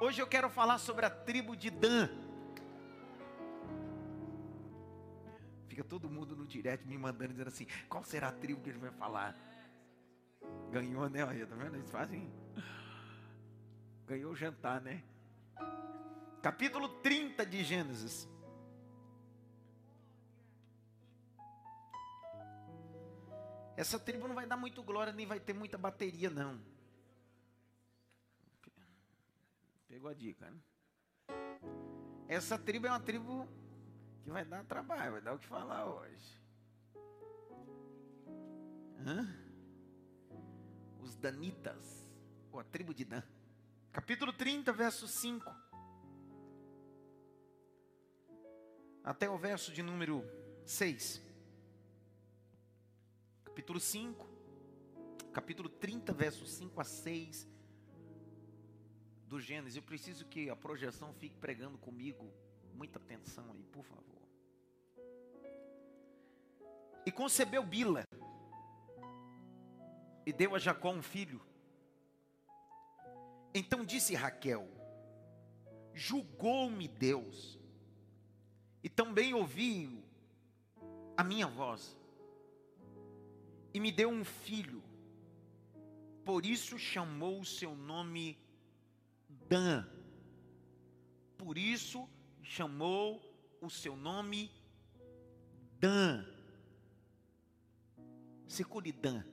Hoje eu quero falar sobre a tribo de Dan. Fica todo mundo no direct me mandando dizendo assim: qual será a tribo que ele vai falar? Ganhou, né? Olha, tá vendo? Eles fazem. Ganhou o jantar, né? Capítulo 30 de Gênesis. Essa tribo não vai dar muito glória, nem vai ter muita bateria, não. Pegou a dica, né? Essa tribo é uma tribo que vai dar trabalho, vai dar o que falar hoje. Hã? Os Danitas, ou a tribo de Dan. Capítulo 30, verso 5. Até o verso de número 6. Capítulo 5. Capítulo 30, verso 5 a 6 do Gênesis. Eu preciso que a projeção fique pregando comigo. Muita atenção aí, por favor. E concebeu Bila. E deu a Jacó um filho. Então disse Raquel: Julgou-me Deus, e também ouviu a minha voz, e me deu um filho. Por isso chamou o seu nome Dan. Por isso chamou o seu nome Dan. Secure Dan.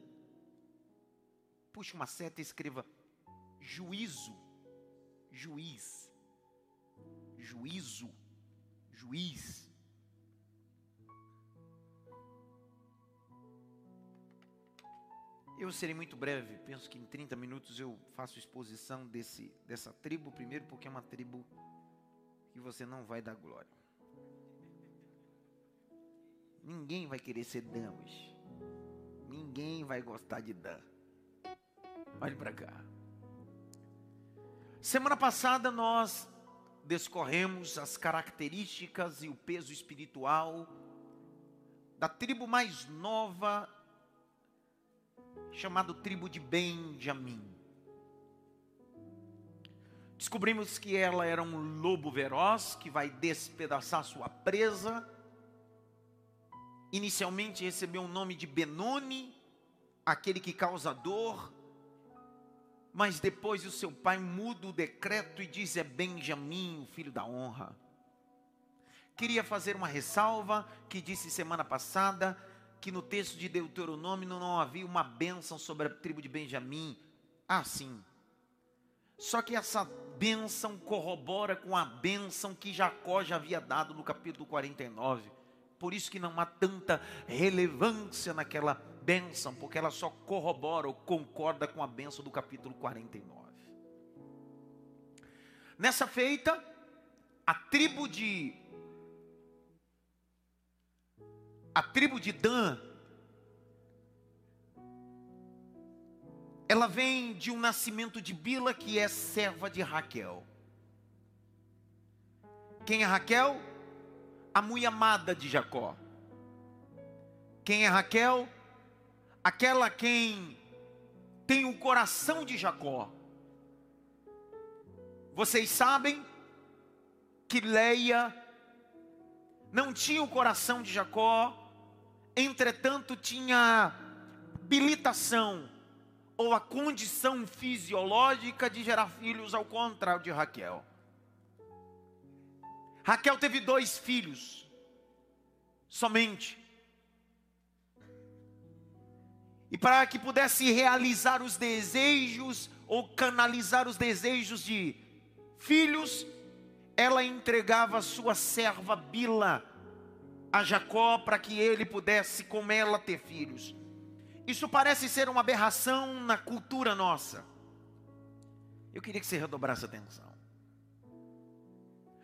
Puxe uma seta e escreva juízo. Juiz. Juízo. Juiz. Eu serei muito breve, penso que em 30 minutos eu faço exposição desse, dessa tribo, primeiro porque é uma tribo que você não vai dar glória. Ninguém vai querer ser Dan. Ninguém vai gostar de Dan. Olhe para cá. Semana passada nós descorremos as características e o peso espiritual da tribo mais nova chamado tribo de Benjamim. Descobrimos que ela era um lobo veroz que vai despedaçar sua presa. Inicialmente recebeu o nome de Benoni, aquele que causa dor. Mas depois o seu pai muda o decreto e diz: é Benjamim, o filho da honra. Queria fazer uma ressalva que disse semana passada que no texto de Deuteronômio não havia uma bênção sobre a tribo de Benjamim. Ah, sim. Só que essa bênção corrobora com a bênção que Jacó já havia dado no capítulo 49. Por isso que não há tanta relevância naquela bênção, porque ela só corrobora ou concorda com a bênção do capítulo 49. Nessa feita, a tribo de a tribo de Dan, ela vem de um nascimento de Bila, que é serva de Raquel. Quem é Raquel? A mulher amada de Jacó. Quem é Raquel? Aquela quem tem o coração de Jacó. Vocês sabem que Leia não tinha o coração de Jacó, entretanto tinha habilitação ou a condição fisiológica de gerar filhos ao contrário de Raquel. Raquel teve dois filhos, somente. E para que pudesse realizar os desejos ou canalizar os desejos de filhos, ela entregava sua serva Bila a Jacó para que ele pudesse com ela ter filhos. Isso parece ser uma aberração na cultura nossa. Eu queria que você redobrasse a atenção.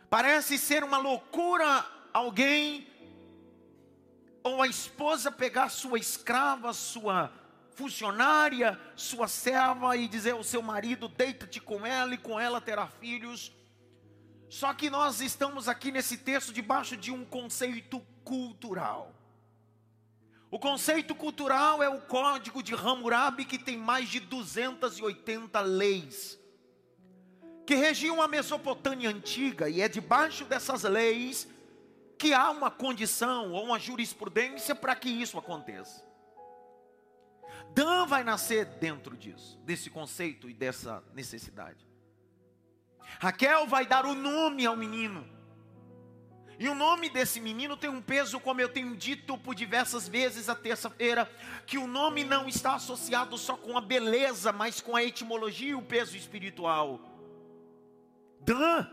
Parece ser uma loucura alguém ou a esposa pegar sua escrava, sua funcionária, sua serva e dizer ao seu marido: deita-te com ela e com ela terá filhos. Só que nós estamos aqui nesse texto debaixo de um conceito cultural. O conceito cultural é o código de Hammurabi que tem mais de 280 leis. que regiam a Mesopotâmia antiga, e é debaixo dessas leis que há uma condição ou uma jurisprudência para que isso aconteça. Dan vai nascer dentro disso, desse conceito e dessa necessidade. Raquel vai dar o nome ao menino. E o nome desse menino tem um peso, como eu tenho dito por diversas vezes a terça-feira, que o nome não está associado só com a beleza, mas com a etimologia e o peso espiritual. Dan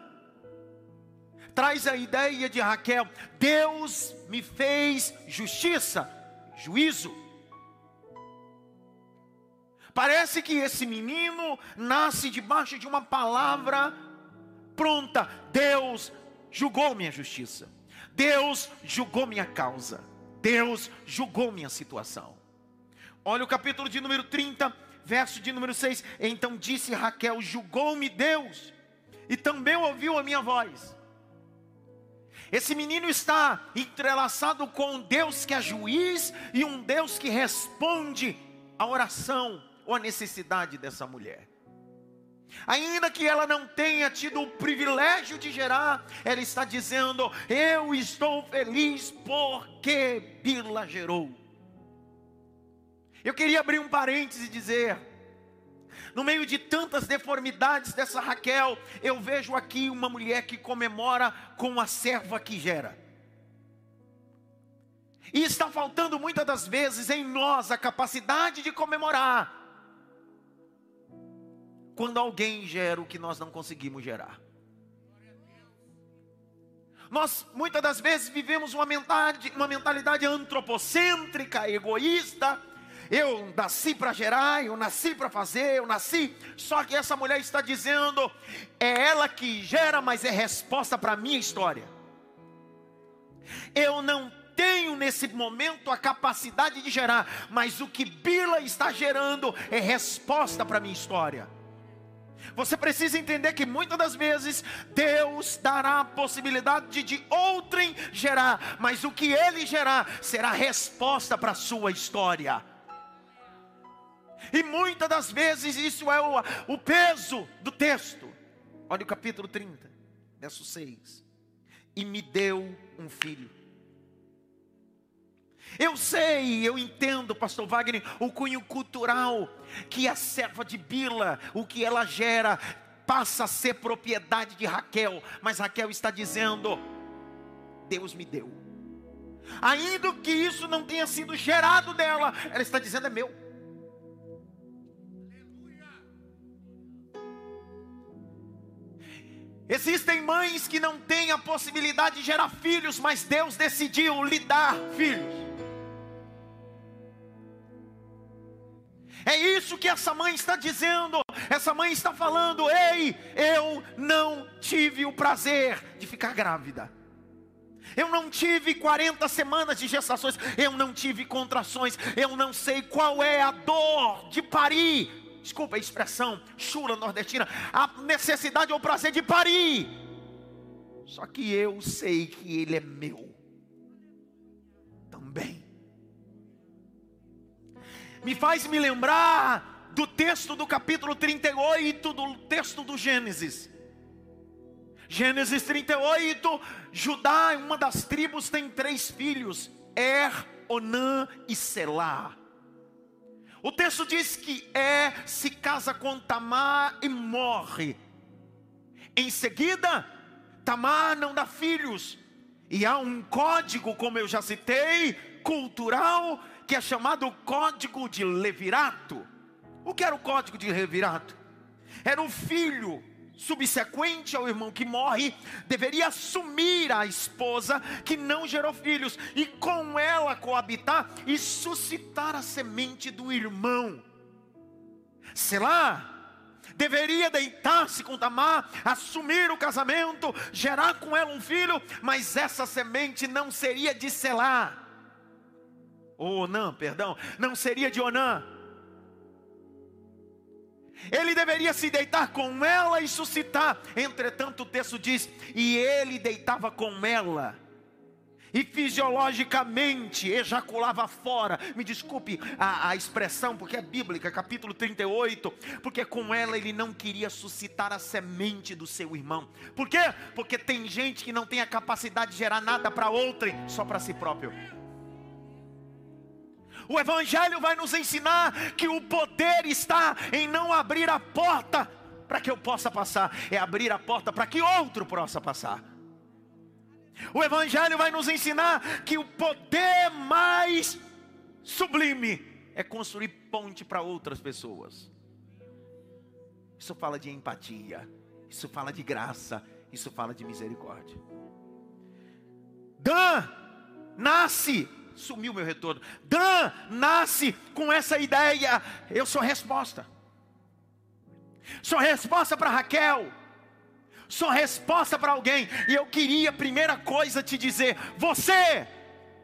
traz a ideia de Raquel: Deus me fez justiça, juízo. Parece que esse menino nasce debaixo de uma palavra pronta. Deus julgou minha justiça. Deus julgou minha causa. Deus julgou minha situação. Olha o capítulo de número 30, verso de número 6. Então disse Raquel: Julgou-me Deus, e também ouviu a minha voz. Esse menino está entrelaçado com um Deus que é juiz e um Deus que responde a oração ou a necessidade dessa mulher. Ainda que ela não tenha tido o privilégio de gerar, ela está dizendo: Eu estou feliz porque Bila gerou. Eu queria abrir um parêntese e dizer: no meio de tantas deformidades dessa Raquel, eu vejo aqui uma mulher que comemora com a serva que gera. E está faltando muitas das vezes em nós a capacidade de comemorar quando alguém gera o que nós não conseguimos gerar. Nós muitas das vezes vivemos uma mentalidade, uma mentalidade antropocêntrica, egoísta. Eu nasci para gerar, eu nasci para fazer, eu nasci. Só que essa mulher está dizendo, é ela que gera, mas é resposta para a minha história. Eu não tenho nesse momento a capacidade de gerar, mas o que Bila está gerando é resposta para a minha história. Você precisa entender que muitas das vezes Deus dará a possibilidade de outrem gerar, mas o que ele gerar será resposta para a sua história. E muitas das vezes isso é o, o peso do texto. Olha o capítulo 30, verso 6. E me deu um filho. Eu sei, eu entendo, pastor Wagner, o cunho cultural que a serva de Bila, o que ela gera, passa a ser propriedade de Raquel, mas Raquel está dizendo: Deus me deu. Ainda que isso não tenha sido gerado dela, ela está dizendo: é meu. Existem mães que não têm a possibilidade de gerar filhos, mas Deus decidiu lhe dar filhos. É isso que essa mãe está dizendo. Essa mãe está falando: ei, eu não tive o prazer de ficar grávida. Eu não tive 40 semanas de gestações, eu não tive contrações, eu não sei qual é a dor de parir. Desculpa a expressão chula nordestina, a necessidade ou prazer de parir. Só que eu sei que ele é meu também me faz me lembrar do texto do capítulo 38 do texto do Gênesis. Gênesis 38, Judá, uma das tribos, tem três filhos: Er, Onã e Selá. O texto diz que Er se casa com Tamar e morre. Em seguida, Tamar não dá filhos. E há um código, como eu já citei, cultural, que é chamado Código de Levirato. O que era o Código de Levirato? Era o filho subsequente ao irmão que morre, deveria assumir a esposa que não gerou filhos e com ela coabitar e suscitar a semente do irmão. Selá deveria deitar-se com Tamar, assumir o casamento, gerar com ela um filho, mas essa semente não seria de Selá ou Onã, perdão, não seria de Onã. Ele deveria se deitar com ela e suscitar. Entretanto, o texto diz: e ele deitava com ela. e fisiologicamente ejaculava fora. Me desculpe a, a, expressão, porque é bíblica, capítulo 38. Porque com ela ele não queria suscitar a semente do seu irmão. Por quê? Porque tem gente que não tem a capacidade de gerar nada para outrem, só para si próprio. O Evangelho vai nos ensinar que o poder está em não abrir a porta para que eu possa passar, é abrir a porta para que outro possa passar. O Evangelho vai nos ensinar que o poder mais sublime é construir ponte para outras pessoas. Isso fala de empatia, isso fala de graça, isso fala de misericórdia. Dan nasce, sumiu meu retorno. Dan nasce com essa ideia. Eu sou resposta. Sou resposta para Raquel só resposta para alguém. E eu queria, primeira coisa, te dizer: você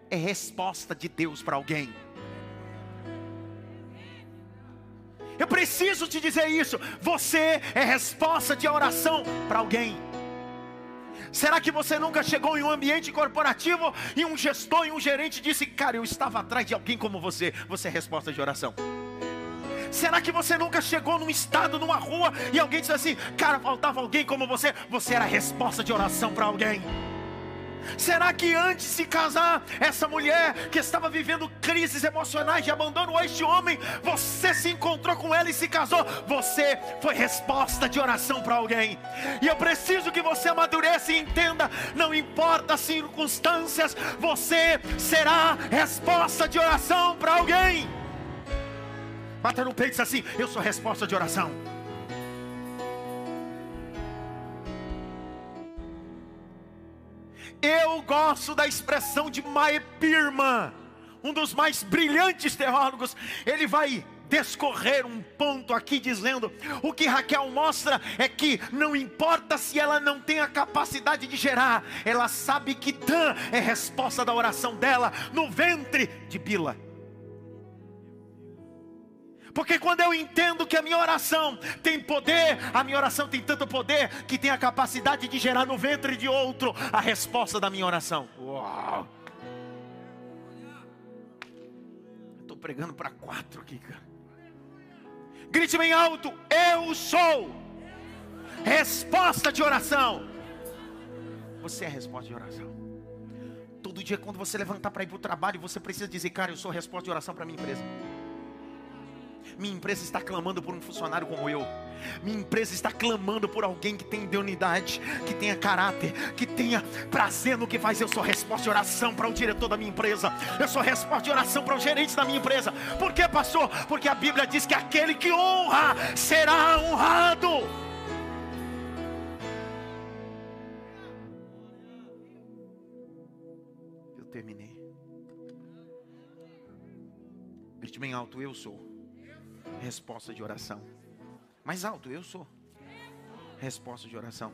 é resposta de Deus para alguém. Eu preciso te dizer isso. Você é resposta de oração para alguém. Será que você nunca chegou em um ambiente corporativo e um gestor e um gerente disse: Cara, eu estava atrás de alguém como você? Você é resposta de oração. Será que você nunca chegou num estado, numa rua, e alguém disse assim: Cara, faltava alguém como você? Você era resposta de oração para alguém. Será que antes de se casar, essa mulher que estava vivendo crises emocionais de abandono a este homem, você se encontrou com ela e se casou? Você foi resposta de oração para alguém. E eu preciso que você amadureça e entenda: não importa as circunstâncias, você será resposta de oração para alguém. Bata no peito e diz assim: Eu sou resposta de oração. Eu gosto da expressão de Maepirma, um dos mais brilhantes teólogos. Ele vai descorrer um ponto aqui dizendo: o que Raquel mostra é que não importa se ela não tem a capacidade de gerar, ela sabe que Dan é resposta da oração dela no ventre de Bila. Porque quando eu entendo que a minha oração tem poder, a minha oração tem tanto poder que tem a capacidade de gerar no ventre de outro a resposta da minha oração. Uau! Estou pregando para quatro aqui, cara. Grite bem alto: Eu sou resposta de oração. Você é resposta de oração. Todo dia, quando você levantar para ir para o trabalho, você precisa dizer, cara, eu sou resposta de oração para minha empresa. Minha empresa está clamando por um funcionário como eu. Minha empresa está clamando por alguém que tem ideunidade, que tenha caráter, que tenha prazer no que faz. Eu sou resposta de oração para o diretor da minha empresa. Eu sou resposta de oração para os gerentes da minha empresa. Por que, pastor? Porque a Bíblia diz que aquele que honra será honrado. Eu terminei. Grite bem alto, eu sou Resposta de oração. Mais alto, eu sou. Resposta de oração.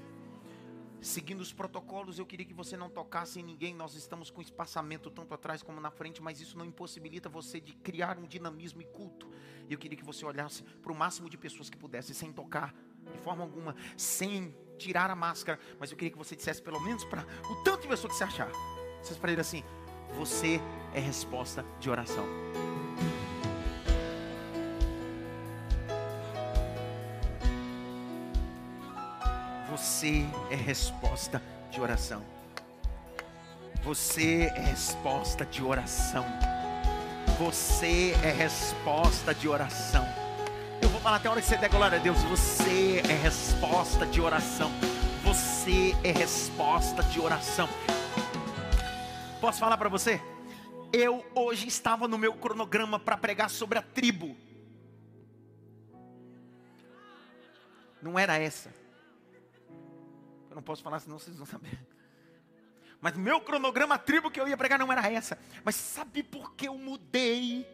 Seguindo os protocolos, eu queria que você não tocasse em ninguém. Nós estamos com espaçamento tanto atrás como na frente, mas isso não impossibilita você de criar um dinamismo e culto. Eu queria que você olhasse para o máximo de pessoas que pudesse, sem tocar, de forma alguma, sem tirar a máscara. Mas eu queria que você dissesse, pelo menos para o tanto de pessoa que você achar. Vocês para ele assim: Você é resposta de oração. Você é resposta de oração. Você é resposta de oração. Você é resposta de oração. Eu vou falar até a hora que você der glória a Deus. Você é resposta de oração. Você é resposta de oração. Posso falar para você? Eu hoje estava no meu cronograma para pregar sobre a tribo. Não era essa. Eu não posso falar, senão vocês vão saber. Mas meu cronograma, tribo que eu ia pregar não era essa. Mas sabe por que eu mudei?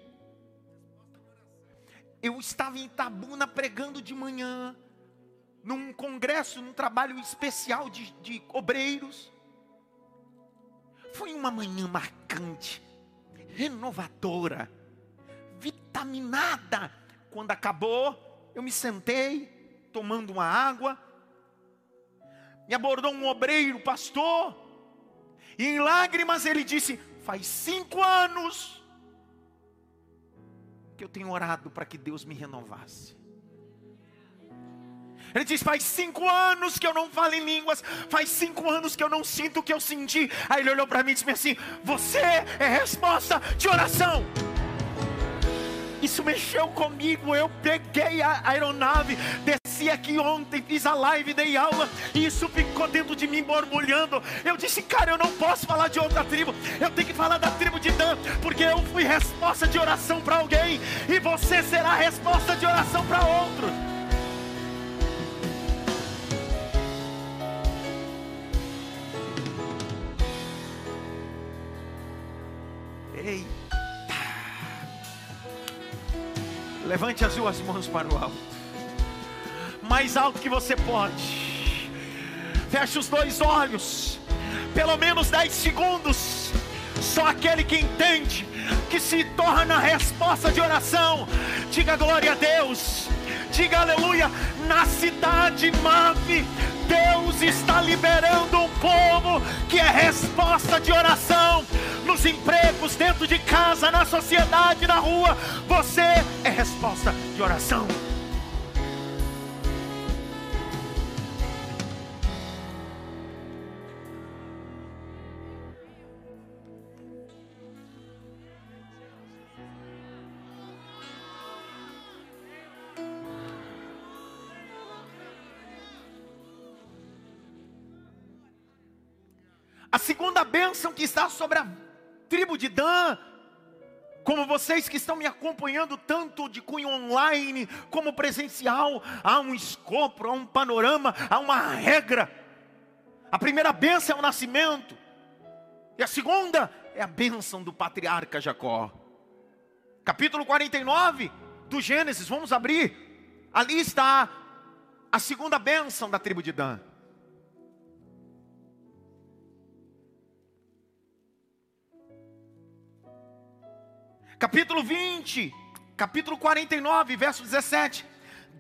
Eu estava em Itabuna pregando de manhã, num congresso, num trabalho especial de, de obreiros. Foi uma manhã marcante, renovadora, vitaminada. Quando acabou, eu me sentei, tomando uma água, me abordou um obreiro, pastor, E em lágrimas ele disse: Faz cinco anos que eu tenho orado para que Deus me renovasse. Ele diz: Faz cinco anos que eu não falo em línguas, faz cinco anos que eu não sinto o que eu senti. Aí ele olhou para mim e disse assim: Você é resposta de oração. Isso mexeu comigo. Eu peguei a aeronave, desci aqui ontem, fiz a live, dei aula, e isso ficou dentro de mim borbulhando. Eu disse, cara, eu não posso falar de outra tribo, eu tenho que falar da tribo de Dan, porque eu fui resposta de oração para alguém, e você será resposta de oração para outro. Ei. Levante as duas mãos para o alto. Mais alto que você pode. Feche os dois olhos. Pelo menos 10 segundos. Só aquele que entende que se torna resposta de oração. Diga glória a Deus. Diga aleluia. Na cidade Mave, Deus está liberando um povo que é resposta de oração nos empregos, dentro de casa, na sociedade, na rua. Você é resposta de oração. A segunda bênção que está sobre a tribo de Dan, como vocês que estão me acompanhando tanto de cunho online como presencial, há um escopo, há um panorama, há uma regra. A primeira bênção é o nascimento, e a segunda é a bênção do patriarca Jacó. Capítulo 49 do Gênesis, vamos abrir. Ali está a segunda bênção da tribo de Dan. Capítulo 20, capítulo 49, verso 17.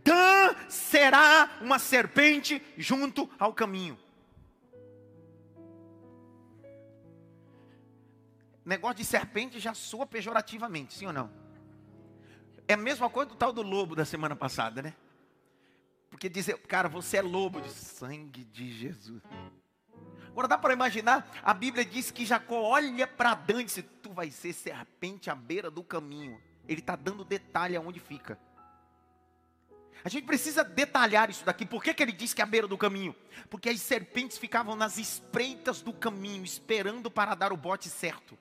Dan será uma serpente junto ao caminho. Negócio de serpente já soa pejorativamente, sim ou não? É a mesma coisa do tal do lobo da semana passada, né? Porque dizer, cara, você é lobo de sangue de Jesus. Agora dá para imaginar, a Bíblia diz que Jacó olha para Dan e diz: Tu vai ser serpente à beira do caminho. Ele está dando detalhe aonde fica. A gente precisa detalhar isso daqui. Por que, que ele diz que é à beira do caminho? Porque as serpentes ficavam nas espreitas do caminho, esperando para dar o bote certo.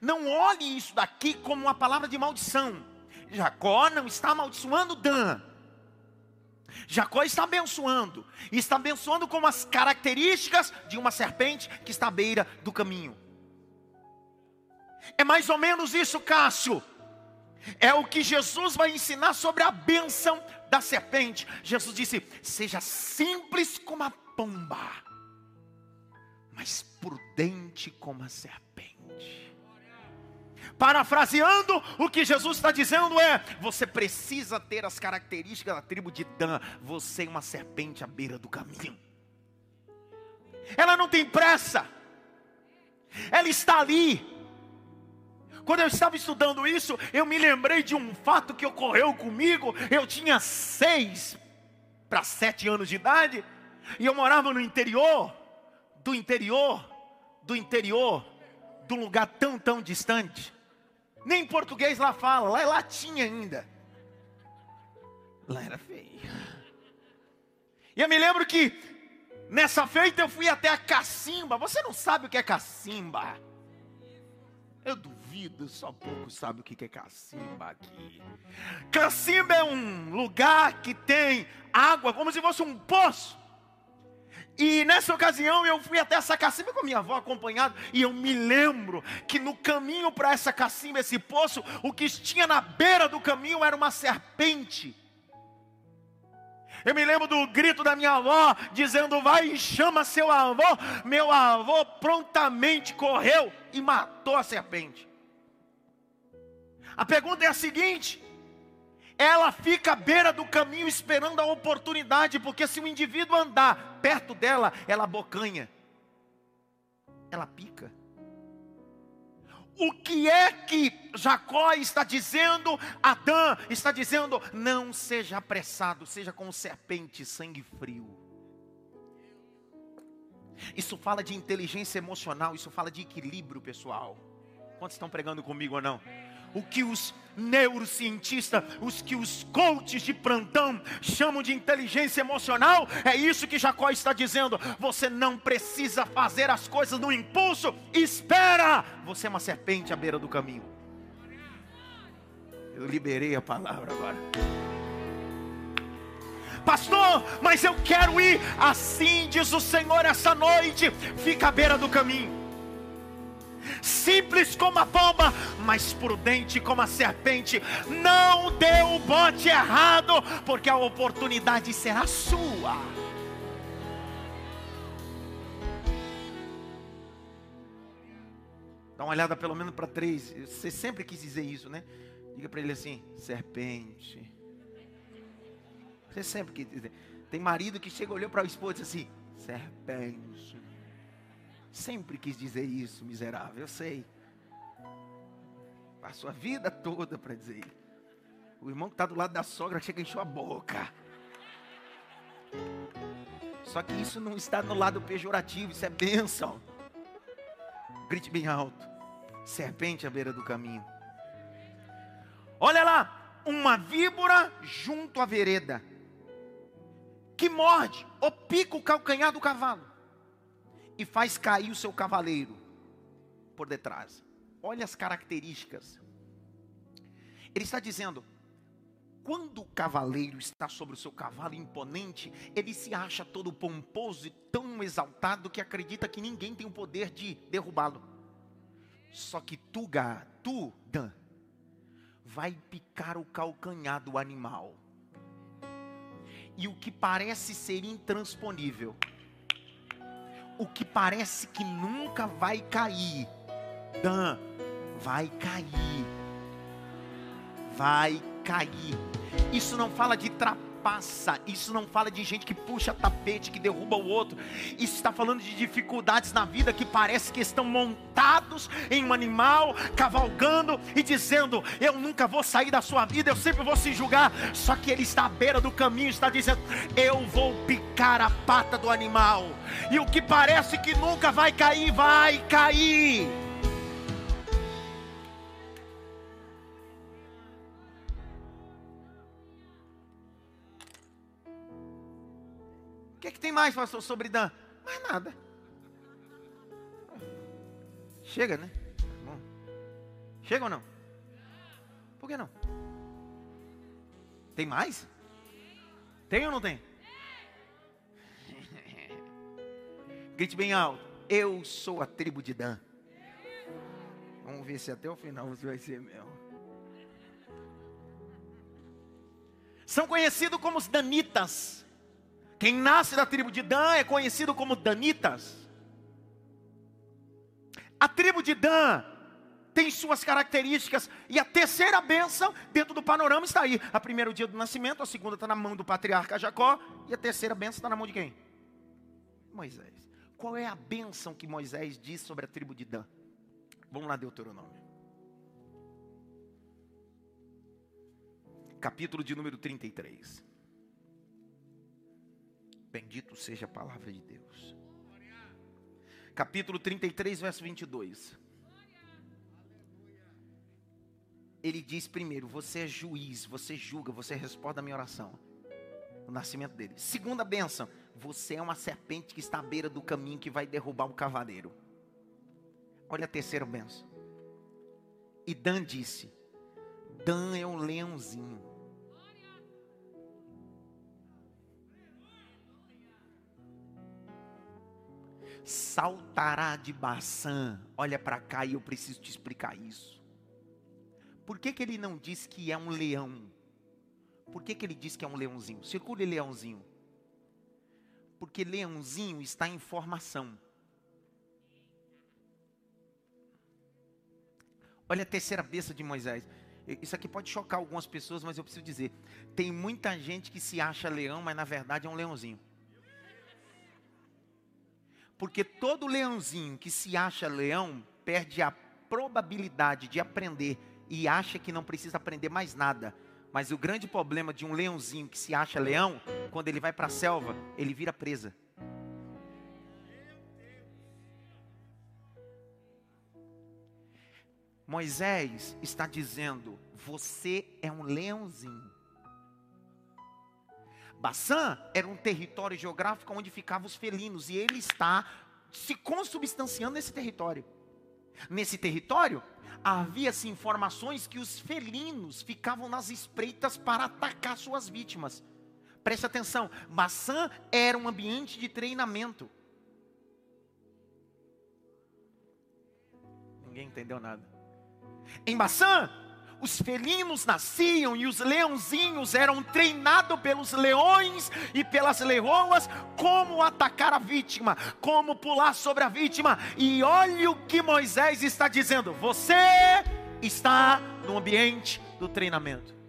Não olhe isso daqui como uma palavra de maldição. Jacó não está amaldiçoando Dan. Jacó está abençoando, e está abençoando com as características de uma serpente que está à beira do caminho. É mais ou menos isso, Cássio. É o que Jesus vai ensinar sobre a bênção da serpente. Jesus disse: seja simples como a pomba, mas prudente como a serpente. Parafraseando, o que Jesus está dizendo é: você precisa ter as características da tribo de Dan. Você é uma serpente à beira do caminho. Ela não tem pressa. Ela está ali. Quando eu estava estudando isso, eu me lembrei de um fato que ocorreu comigo. Eu tinha seis para sete anos de idade e eu morava no interior, do interior, do interior, de um lugar tão tão distante. Nem português lá fala, lá é latim ainda. Lá era feio. E eu me lembro que nessa feita eu fui até a cacimba. Você não sabe o que é cacimba? Eu duvido, só pouco sabe o que é cacimba aqui. Cacimba é um lugar que tem água, como se fosse um poço. E nessa ocasião eu fui até essa cacimba com minha avó acompanhado. E eu me lembro que no caminho para essa cacimba, esse poço, o que tinha na beira do caminho era uma serpente. Eu me lembro do grito da minha avó dizendo: Vai e chama seu avô. Meu avô prontamente correu e matou a serpente. A pergunta é a seguinte: ela fica à beira do caminho esperando a oportunidade, porque se o indivíduo andar perto dela, ela bocanha. ela pica. O que é que Jacó está dizendo? Adão está dizendo: não seja apressado, seja como serpente, sangue frio. Isso fala de inteligência emocional, isso fala de equilíbrio pessoal. Quantos estão pregando comigo ou não? O que os neurocientistas, os que os coaches de plantão chamam de inteligência emocional, é isso que Jacó está dizendo. Você não precisa fazer as coisas no impulso, espera. Você é uma serpente à beira do caminho. Eu liberei a palavra agora. Pastor, mas eu quero ir, assim diz o Senhor essa noite. Fica à beira do caminho simples como a pomba, mas prudente como a serpente. Não dê o bote errado, porque a oportunidade será sua. Dá uma olhada pelo menos para três. Você sempre quis dizer isso, né? Diga para ele assim: serpente. Você sempre quis dizer. Tem marido que chega, olhou para o esposo e disse assim: serpente. Sempre quis dizer isso, miserável, eu sei. Passou a vida toda para dizer. O irmão que está do lado da sogra chega e encheu a boca. Só que isso não está no lado pejorativo, isso é bênção. Grite bem alto. Serpente à beira do caminho. Olha lá, uma víbora junto à vereda, que morde ou pica o calcanhar do cavalo e faz cair o seu cavaleiro por detrás. Olha as características. Ele está dizendo: quando o cavaleiro está sobre o seu cavalo imponente, ele se acha todo pomposo e tão exaltado que acredita que ninguém tem o poder de derrubá-lo. Só que tu, tu, Dan, vai picar o calcanhar do animal. E o que parece ser intransponível o que parece que nunca vai cair, Dan, vai cair. Vai cair. Isso não fala de trabalho passa. Isso não fala de gente que puxa tapete, que derruba o outro. Isso está falando de dificuldades na vida que parece que estão montados em um animal, cavalgando e dizendo: Eu nunca vou sair da sua vida, eu sempre vou se julgar. Só que ele está à beira do caminho, está dizendo: Eu vou picar a pata do animal. E o que parece que nunca vai cair, vai cair. Mais, pastor, sobre Dan? Mais nada. Chega, né? Bom. Chega ou não? Por que não? Tem mais? Tem ou não tem? Grite bem alto. Eu sou a tribo de Dan. Vamos ver se até o final você vai ser meu. São conhecidos como os Danitas. Quem nasce da tribo de Dan é conhecido como Danitas. A tribo de Dan tem suas características. E a terceira bênção dentro do panorama está aí. A primeira o dia do nascimento, a segunda está na mão do patriarca Jacó. E a terceira bênção está na mão de quem? Moisés. Qual é a bênção que Moisés diz sobre a tribo de Dan? Vamos lá, Deuteronômio. Capítulo de número 33. Bendito seja a palavra de Deus. Capítulo 33, verso 22. Ele diz primeiro: Você é juiz, você julga, você responde a minha oração. O nascimento dele. Segunda bênção: Você é uma serpente que está à beira do caminho que vai derrubar o cavaleiro. Olha a terceira bênção. E Dan disse: Dan é um leãozinho. Saltará de Baçã. Olha para cá e eu preciso te explicar isso. Por que, que ele não diz que é um leão? Por que, que ele diz que é um leãozinho? Circule leãozinho. Porque leãozinho está em formação. Olha a terceira besta de Moisés. Isso aqui pode chocar algumas pessoas, mas eu preciso dizer: tem muita gente que se acha leão, mas na verdade é um leãozinho. Porque todo leãozinho que se acha leão perde a probabilidade de aprender e acha que não precisa aprender mais nada. Mas o grande problema de um leãozinho que se acha leão, quando ele vai para a selva, ele vira presa. Moisés está dizendo: Você é um leãozinho. Baçã era um território geográfico onde ficavam os felinos, e ele está se consubstanciando nesse território. Nesse território, havia-se informações que os felinos ficavam nas espreitas para atacar suas vítimas. Preste atenção, Baçã era um ambiente de treinamento. Ninguém entendeu nada. Em Baçã, os felinos nasciam e os leãozinhos eram treinados pelos leões e pelas leoas como atacar a vítima, como pular sobre a vítima. E olha o que Moisés está dizendo: você está no ambiente do treinamento.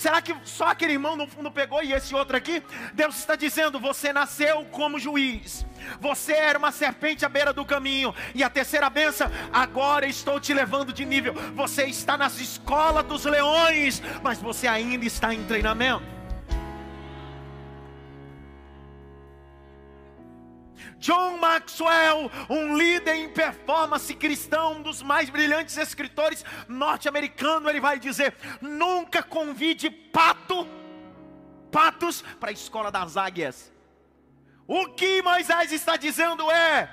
Será que só aquele irmão no fundo pegou e esse outro aqui? Deus está dizendo: você nasceu como juiz. Você era uma serpente à beira do caminho. E a terceira benção, agora estou te levando de nível. Você está nas escolas dos leões, mas você ainda está em treinamento. John Maxwell, um líder em performance cristão, um dos mais brilhantes escritores norte-americanos, ele vai dizer: nunca convide pato, patos para a escola das águias. O que Moisés está dizendo é: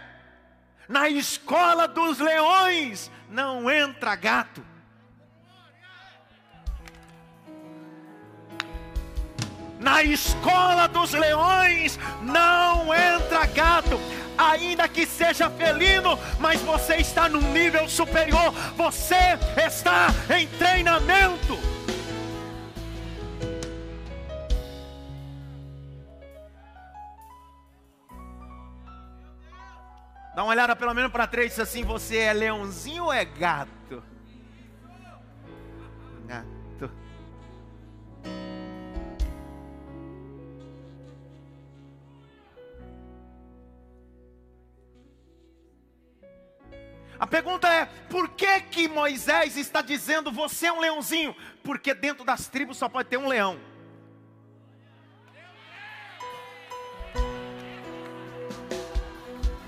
na escola dos leões não entra gato. Na escola dos leões não entra gato, ainda que seja felino, mas você está num nível superior, você está em treinamento. Dá uma olhada pelo menos para três assim: você é leãozinho ou é gato? A pergunta é: por que que Moisés está dizendo você é um leãozinho? Porque dentro das tribos só pode ter um leão.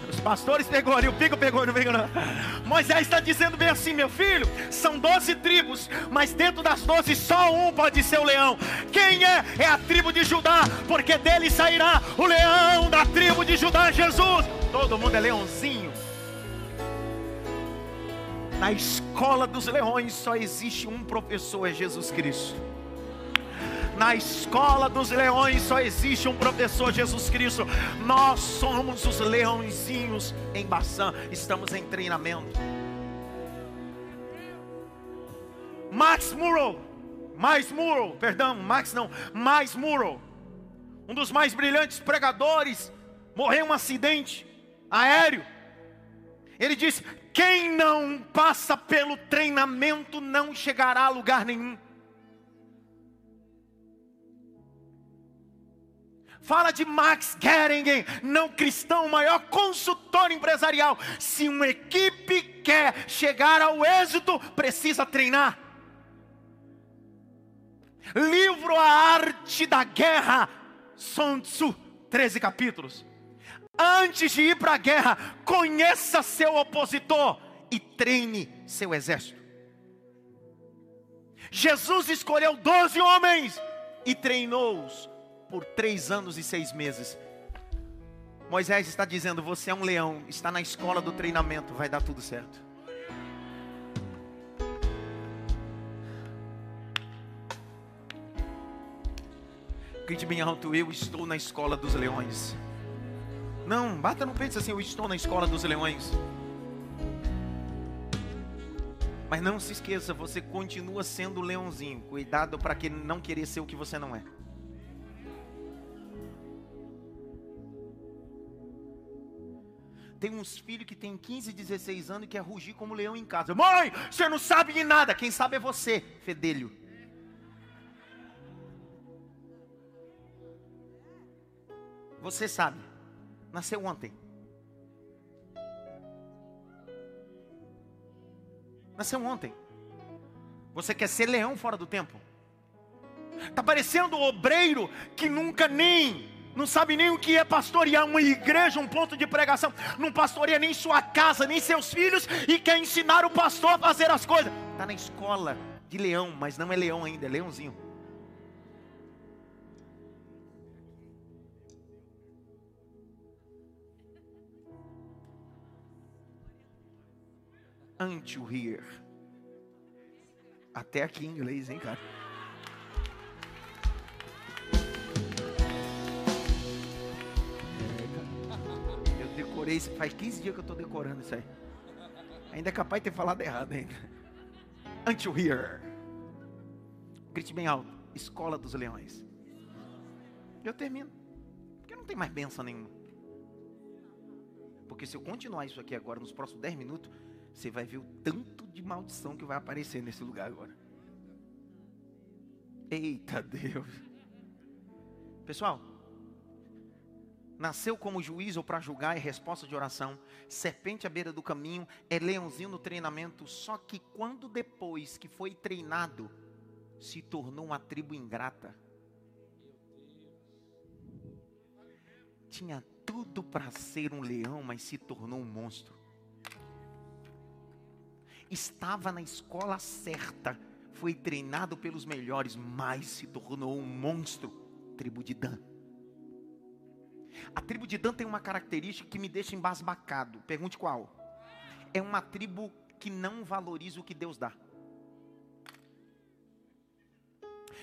Os pastores pegou ali, o pico pegou, não pegou não. Moisés está dizendo bem assim, meu filho, são doze tribos, mas dentro das doze só um pode ser o leão. Quem é? É a tribo de Judá, porque dele sairá o leão da tribo de Judá, Jesus. Todo mundo é leãozinho. Na escola dos leões só existe um professor, é Jesus Cristo. Na escola dos leões só existe um professor, Jesus Cristo. Nós somos os leõezinhos em Baçã, estamos em treinamento. Max Murrow, mais Murrow, perdão, Max não, mais Murrow, um dos mais brilhantes pregadores, morreu em um acidente aéreo. Ele disse: quem não passa pelo treinamento não chegará a lugar nenhum. Fala de Max Geringen, não cristão, o maior consultor empresarial. Se uma equipe quer chegar ao êxito, precisa treinar. Livro A Arte da Guerra, Sun Tzu, 13 capítulos antes de ir para a guerra, conheça seu opositor e treine seu exército. Jesus escolheu doze homens e treinou-os por três anos e seis meses. Moisés está dizendo: Você é um leão, está na escola do treinamento, vai dar tudo certo. Grite bem alto: Eu estou na escola dos leões. Não, bata no peito assim, eu estou na escola dos leões. Mas não se esqueça, você continua sendo leãozinho. Cuidado para que não querer ser o que você não é. Tem uns filhos que tem 15, 16 anos e quer rugir como leão em casa. Mãe, você não sabe de nada. Quem sabe é você, fedelho. Você sabe. Nasceu ontem. Nasceu ontem. Você quer ser leão fora do tempo? Está parecendo o obreiro que nunca nem, não sabe nem o que é pastorear uma igreja, um ponto de pregação, não pastoreia nem sua casa, nem seus filhos e quer ensinar o pastor a fazer as coisas. Está na escola de leão, mas não é leão ainda, é leãozinho. Until here. Até aqui em inglês, hein, cara? Eu decorei isso, faz 15 dias que eu estou decorando isso aí. Ainda é capaz de ter falado errado ainda. Until here. Grite bem alto. Escola dos Leões. Eu termino. Porque não tem mais benção nenhuma. Porque se eu continuar isso aqui agora, nos próximos 10 minutos, você vai ver o tanto de maldição que vai aparecer nesse lugar agora. Eita Deus. Pessoal, nasceu como juiz ou para julgar é resposta de oração, serpente à beira do caminho, é leãozinho no treinamento, só que quando depois que foi treinado, se tornou uma tribo ingrata. Tinha tudo para ser um leão, mas se tornou um monstro estava na escola certa, foi treinado pelos melhores, mas se tornou um monstro. Tribo de Dan. A tribo de Dan tem uma característica que me deixa embasbacado. Pergunte qual? É uma tribo que não valoriza o que Deus dá.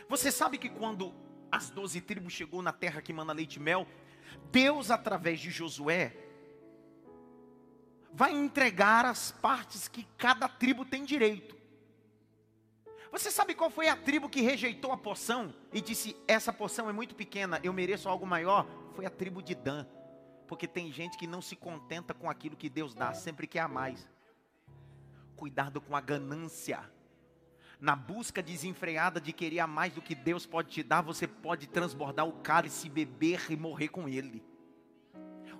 Você sabe que quando as doze tribos chegou na terra que manda leite e mel, Deus através de Josué vai entregar as partes que cada tribo tem direito. Você sabe qual foi a tribo que rejeitou a poção e disse: Essa poção é muito pequena, eu mereço algo maior? Foi a tribo de Dan. Porque tem gente que não se contenta com aquilo que Deus dá, sempre quer mais. Cuidado com a ganância. Na busca desenfreada de querer a mais do que Deus pode te dar, você pode transbordar o cálice, beber e morrer com ele.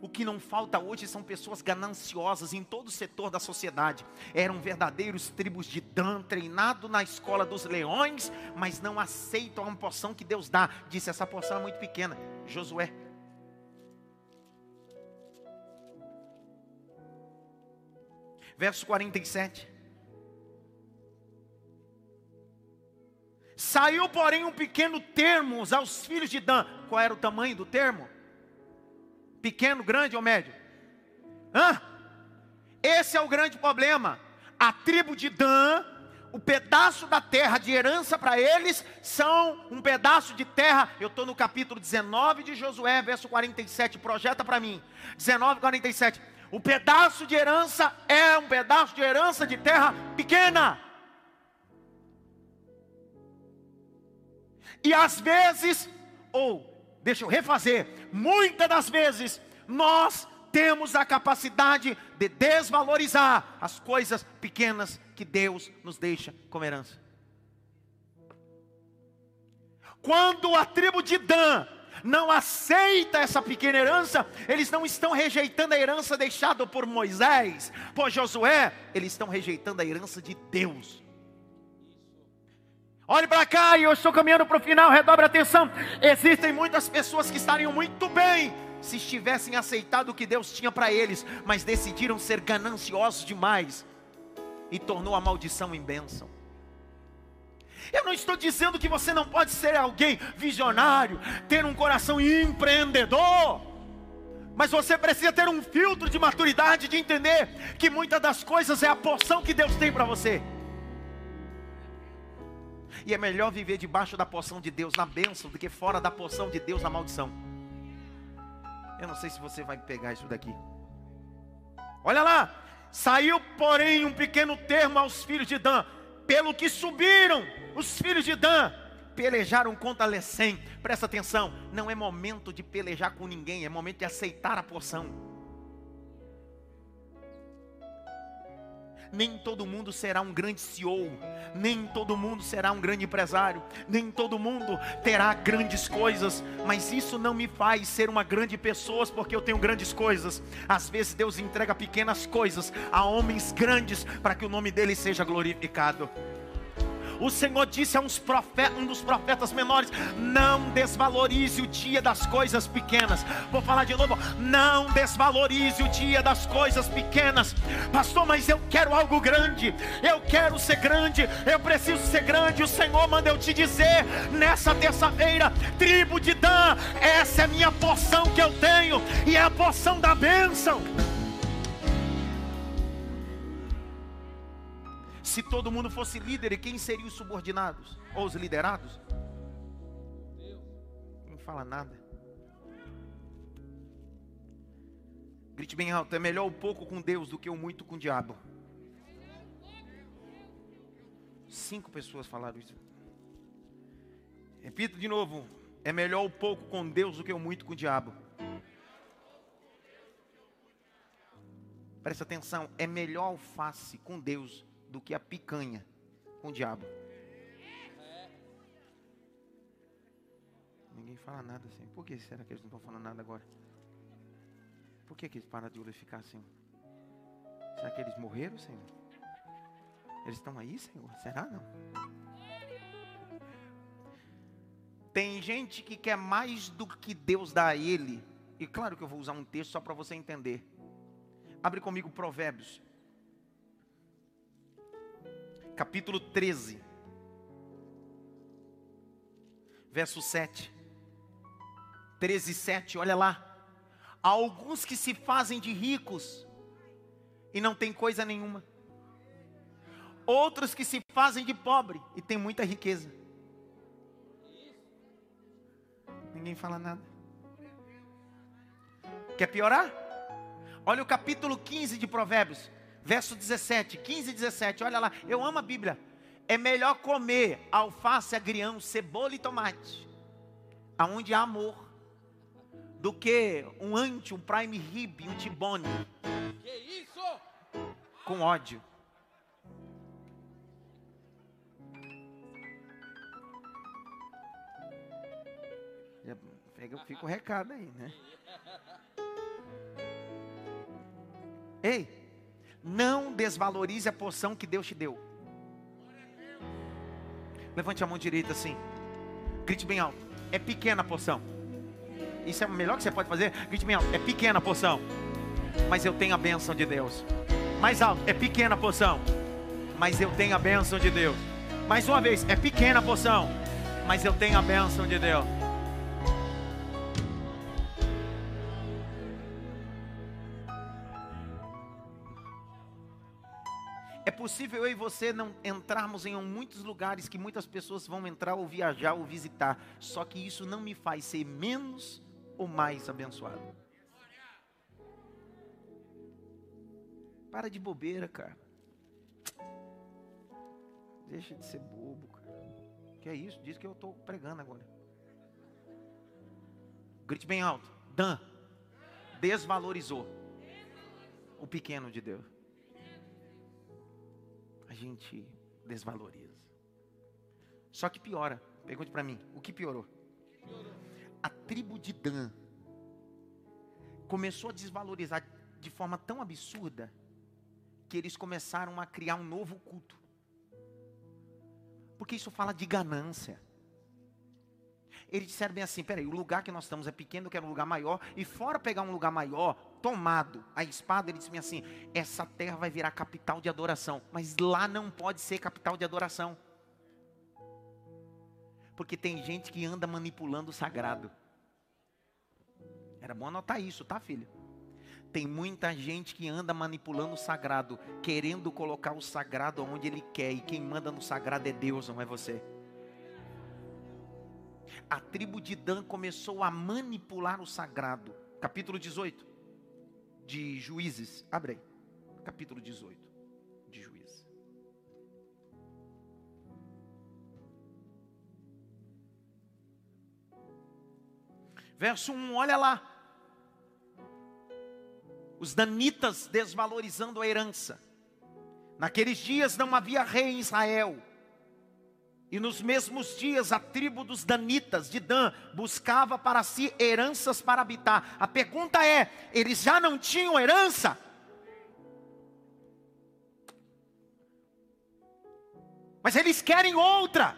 O que não falta hoje são pessoas gananciosas em todo o setor da sociedade. Eram verdadeiros tribos de Dan, treinado na escola dos leões, mas não aceitam a porção que Deus dá. Disse: essa porção é muito pequena. Josué. Verso 47. Saiu, porém, um pequeno termo aos filhos de Dan. Qual era o tamanho do termo? Pequeno, grande ou médio? Hã? Esse é o grande problema. A tribo de Dan, o pedaço da terra de herança para eles, são um pedaço de terra. Eu estou no capítulo 19 de Josué, verso 47. Projeta para mim. 19, 47. O pedaço de herança é um pedaço de herança de terra pequena. E às vezes, ou Deixa eu refazer. Muitas das vezes nós temos a capacidade de desvalorizar as coisas pequenas que Deus nos deixa como herança. Quando a tribo de Dan não aceita essa pequena herança, eles não estão rejeitando a herança deixada por Moisés, por Josué, eles estão rejeitando a herança de Deus. Olhe para cá e eu estou caminhando para o final, redobre a atenção. Existem muitas pessoas que estariam muito bem se estivessem aceitado o que Deus tinha para eles, mas decidiram ser gananciosos demais e tornou a maldição em bênção. Eu não estou dizendo que você não pode ser alguém visionário, ter um coração empreendedor, mas você precisa ter um filtro de maturidade de entender que muitas das coisas é a porção que Deus tem para você. E é melhor viver debaixo da poção de Deus na bênção do que fora da poção de Deus na maldição. Eu não sei se você vai pegar isso daqui. Olha lá. Saiu, porém, um pequeno termo aos filhos de Dan. Pelo que subiram os filhos de Dan, pelejaram contra Lecém. Presta atenção, não é momento de pelejar com ninguém, é momento de aceitar a poção. Nem todo mundo será um grande CEO, nem todo mundo será um grande empresário, nem todo mundo terá grandes coisas, mas isso não me faz ser uma grande pessoa porque eu tenho grandes coisas. Às vezes Deus entrega pequenas coisas a homens grandes para que o nome dele seja glorificado. O Senhor disse a um dos profetas menores: Não desvalorize o dia das coisas pequenas. Vou falar de novo: Não desvalorize o dia das coisas pequenas. Pastor, mas eu quero algo grande. Eu quero ser grande. Eu preciso ser grande. O Senhor manda eu te dizer nessa terça-feira, tribo de Dan, essa é a minha porção que eu tenho e é a porção da bênção. Se todo mundo fosse líder, e quem seriam os subordinados? Ou os liderados? Não fala nada. Grite bem alto: é melhor o pouco com Deus do que o muito com o diabo. Cinco pessoas falaram isso. Repito de novo: é melhor o pouco com Deus do que o muito com o diabo. Presta atenção: é melhor alface com Deus do que a picanha com o diabo. Ninguém fala nada assim. Por que será que eles não estão falando nada agora? Por que, que eles param de glorificar assim? Será que eles morreram, Senhor? Eles estão aí, Senhor? Será não? Tem gente que quer mais do que Deus dá a ele. E claro que eu vou usar um texto só para você entender. Abre comigo Provérbios capítulo 13, verso 7. 13, 7, olha lá. Há alguns que se fazem de ricos e não tem coisa nenhuma. Outros que se fazem de pobre e tem muita riqueza. Ninguém fala nada. Quer piorar? Olha o capítulo 15 de Provérbios verso 17, 15 e 17, olha lá, eu amo a Bíblia. É melhor comer alface, agrião, cebola e tomate, aonde há amor, do que um anti, um prime rib, um tibone. Que isso? Com ódio. Fica o recado aí, né? Ei, não desvalorize a porção que Deus te deu. Levante a mão direita assim. Grite bem alto. É pequena a porção. Isso é o melhor que você pode fazer. Grite bem alto. É pequena a porção. Mas eu tenho a bênção de Deus. Mais alto. É pequena a porção. Mas eu tenho a bênção de Deus. Mais uma vez. É pequena a porção. Mas eu tenho a bênção de Deus. Possível eu e você não entrarmos em muitos lugares que muitas pessoas vão entrar ou viajar ou visitar, só que isso não me faz ser menos ou mais abençoado. Para de bobeira, cara. Deixa de ser bobo, cara. Que é isso? Diz que eu estou pregando agora. Grite bem alto. Dan desvalorizou o pequeno de Deus gente desvaloriza. Só que piora. Pergunte para mim, o que piorou? A tribo de Dan começou a desvalorizar de forma tão absurda que eles começaram a criar um novo culto. Porque isso fala de ganância. Eles disseram bem assim: peraí, o lugar que nós estamos é pequeno, eu quero um lugar maior, e fora pegar um lugar maior, tomado a espada, ele disse assim: essa terra vai virar capital de adoração, mas lá não pode ser capital de adoração. Porque tem gente que anda manipulando o sagrado. Era bom anotar isso, tá, filho? Tem muita gente que anda manipulando o sagrado, querendo colocar o sagrado onde ele quer, e quem manda no sagrado é Deus, não é você a tribo de Dan começou a manipular o sagrado. Capítulo 18 de Juízes. Abre aí. Capítulo 18 de Juízes. Verso 1, olha lá. Os danitas desvalorizando a herança. Naqueles dias não havia rei em Israel. E nos mesmos dias a tribo dos Danitas de Dan buscava para si heranças para habitar. A pergunta é: eles já não tinham herança? Mas eles querem outra.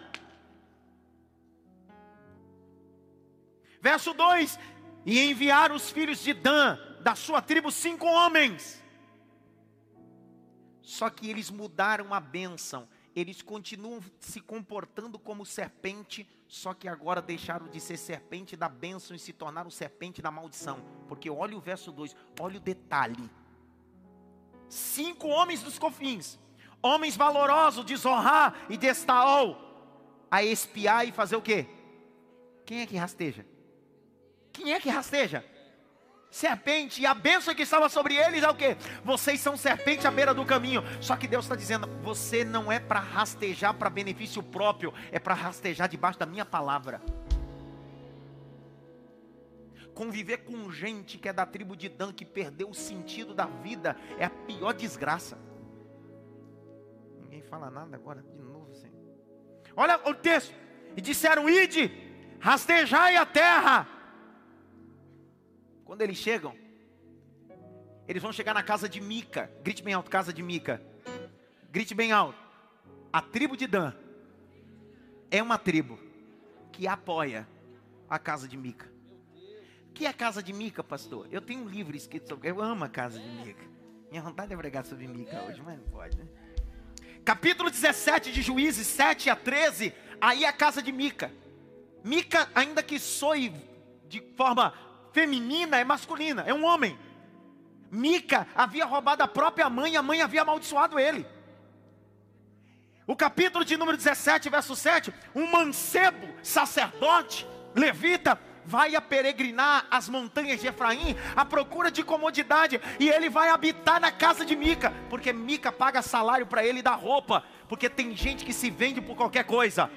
Verso 2: E enviaram os filhos de Dan, da sua tribo, cinco homens. Só que eles mudaram a bênção eles continuam se comportando como serpente, só que agora deixaram de ser serpente da bênção e se tornaram serpente da maldição. Porque olha o verso 2, olha o detalhe. Cinco homens dos cofins, homens valorosos de Zorra e de Estaol, a espiar e fazer o quê? Quem é que rasteja? Quem é que rasteja? Serpente, e a bênção que estava sobre eles é o que? Vocês são serpente à beira do caminho. Só que Deus está dizendo: você não é para rastejar para benefício próprio, é para rastejar debaixo da minha palavra. Conviver com gente que é da tribo de Dan, que perdeu o sentido da vida, é a pior desgraça. Ninguém fala nada agora, de novo, Senhor. Olha o texto. E disseram: Ide, rastejai a terra quando eles chegam, eles vão chegar na casa de Mica. Grite bem alto, casa de Mica. Grite bem alto. A tribo de Dan é uma tribo que apoia a casa de Mica. O que é a casa de Mica, pastor? Eu tenho um livro escrito sobre. Eu amo a casa de Mica. Minha vontade é pregar sobre Mica hoje, mas não pode, né? Capítulo 17 de Juízes, 7 a 13. Aí é a casa de Mica. Mica, ainda que soe de forma feminina é masculina, é um homem. Mica havia roubado a própria mãe, a mãe havia amaldiçoado ele. O capítulo de número 17, verso 7, um mancebo, sacerdote, levita, vai a peregrinar as montanhas de Efraim à procura de comodidade, e ele vai habitar na casa de Mica, porque Mica paga salário para ele dar roupa, porque tem gente que se vende por qualquer coisa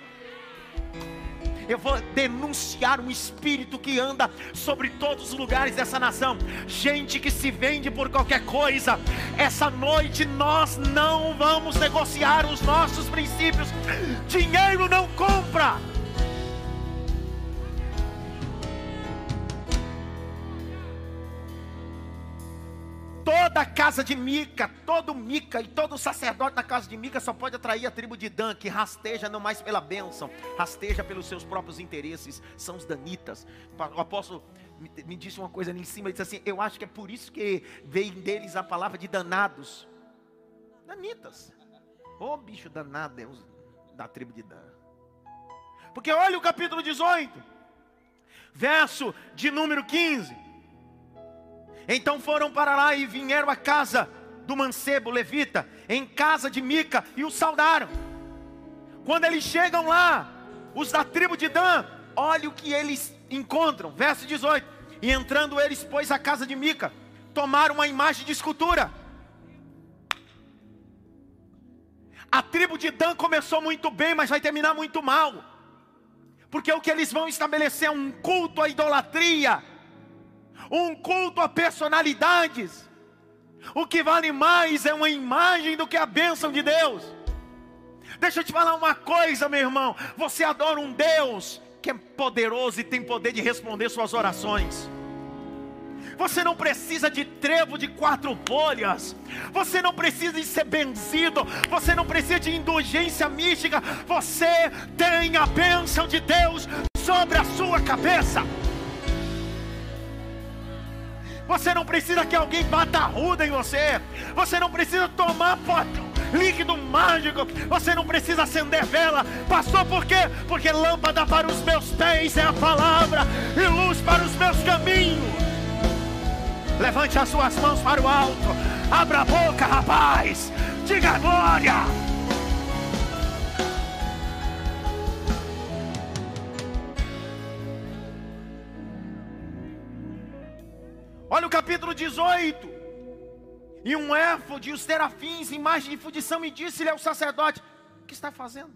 eu vou denunciar um espírito que anda sobre todos os lugares dessa nação. Gente que se vende por qualquer coisa. Essa noite nós não vamos negociar os nossos princípios. Dinheiro não compra. Toda a casa de Mica, todo Mica e todo sacerdote da casa de Mica só pode atrair a tribo de Dan, que rasteja não mais pela bênção, rasteja pelos seus próprios interesses, são os danitas. O apóstolo me disse uma coisa ali em cima, ele disse assim: Eu acho que é por isso que vem deles a palavra de danados. Danitas. Ô oh, bicho danado é da tribo de Dan. Porque olha o capítulo 18, verso de número 15. Então foram para lá e vieram à casa do mancebo levita, em casa de Mica, e o saudaram. Quando eles chegam lá, os da tribo de Dan, olha o que eles encontram, verso 18: E entrando eles, pois, à casa de Mica, tomaram uma imagem de escultura. A tribo de Dan começou muito bem, mas vai terminar muito mal. Porque o que eles vão estabelecer é um culto à idolatria um culto a personalidades. O que vale mais é uma imagem do que a bênção de Deus. Deixa eu te falar uma coisa, meu irmão. Você adora um Deus que é poderoso e tem poder de responder suas orações. Você não precisa de trevo de quatro folhas. Você não precisa de ser benzido. Você não precisa de indulgência mística. Você tem a bênção de Deus sobre a sua cabeça. Você não precisa que alguém bata ruda em você. Você não precisa tomar líquido mágico. Você não precisa acender vela. Pastor, por quê? Porque lâmpada para os meus pés é a palavra e luz para os meus caminhos. Levante as suas mãos para o alto. Abra a boca, rapaz. Diga glória. Capítulo 18. E um éfode e os terafins, imagem de fundição, e disse-lhe ao sacerdote: O que está fazendo?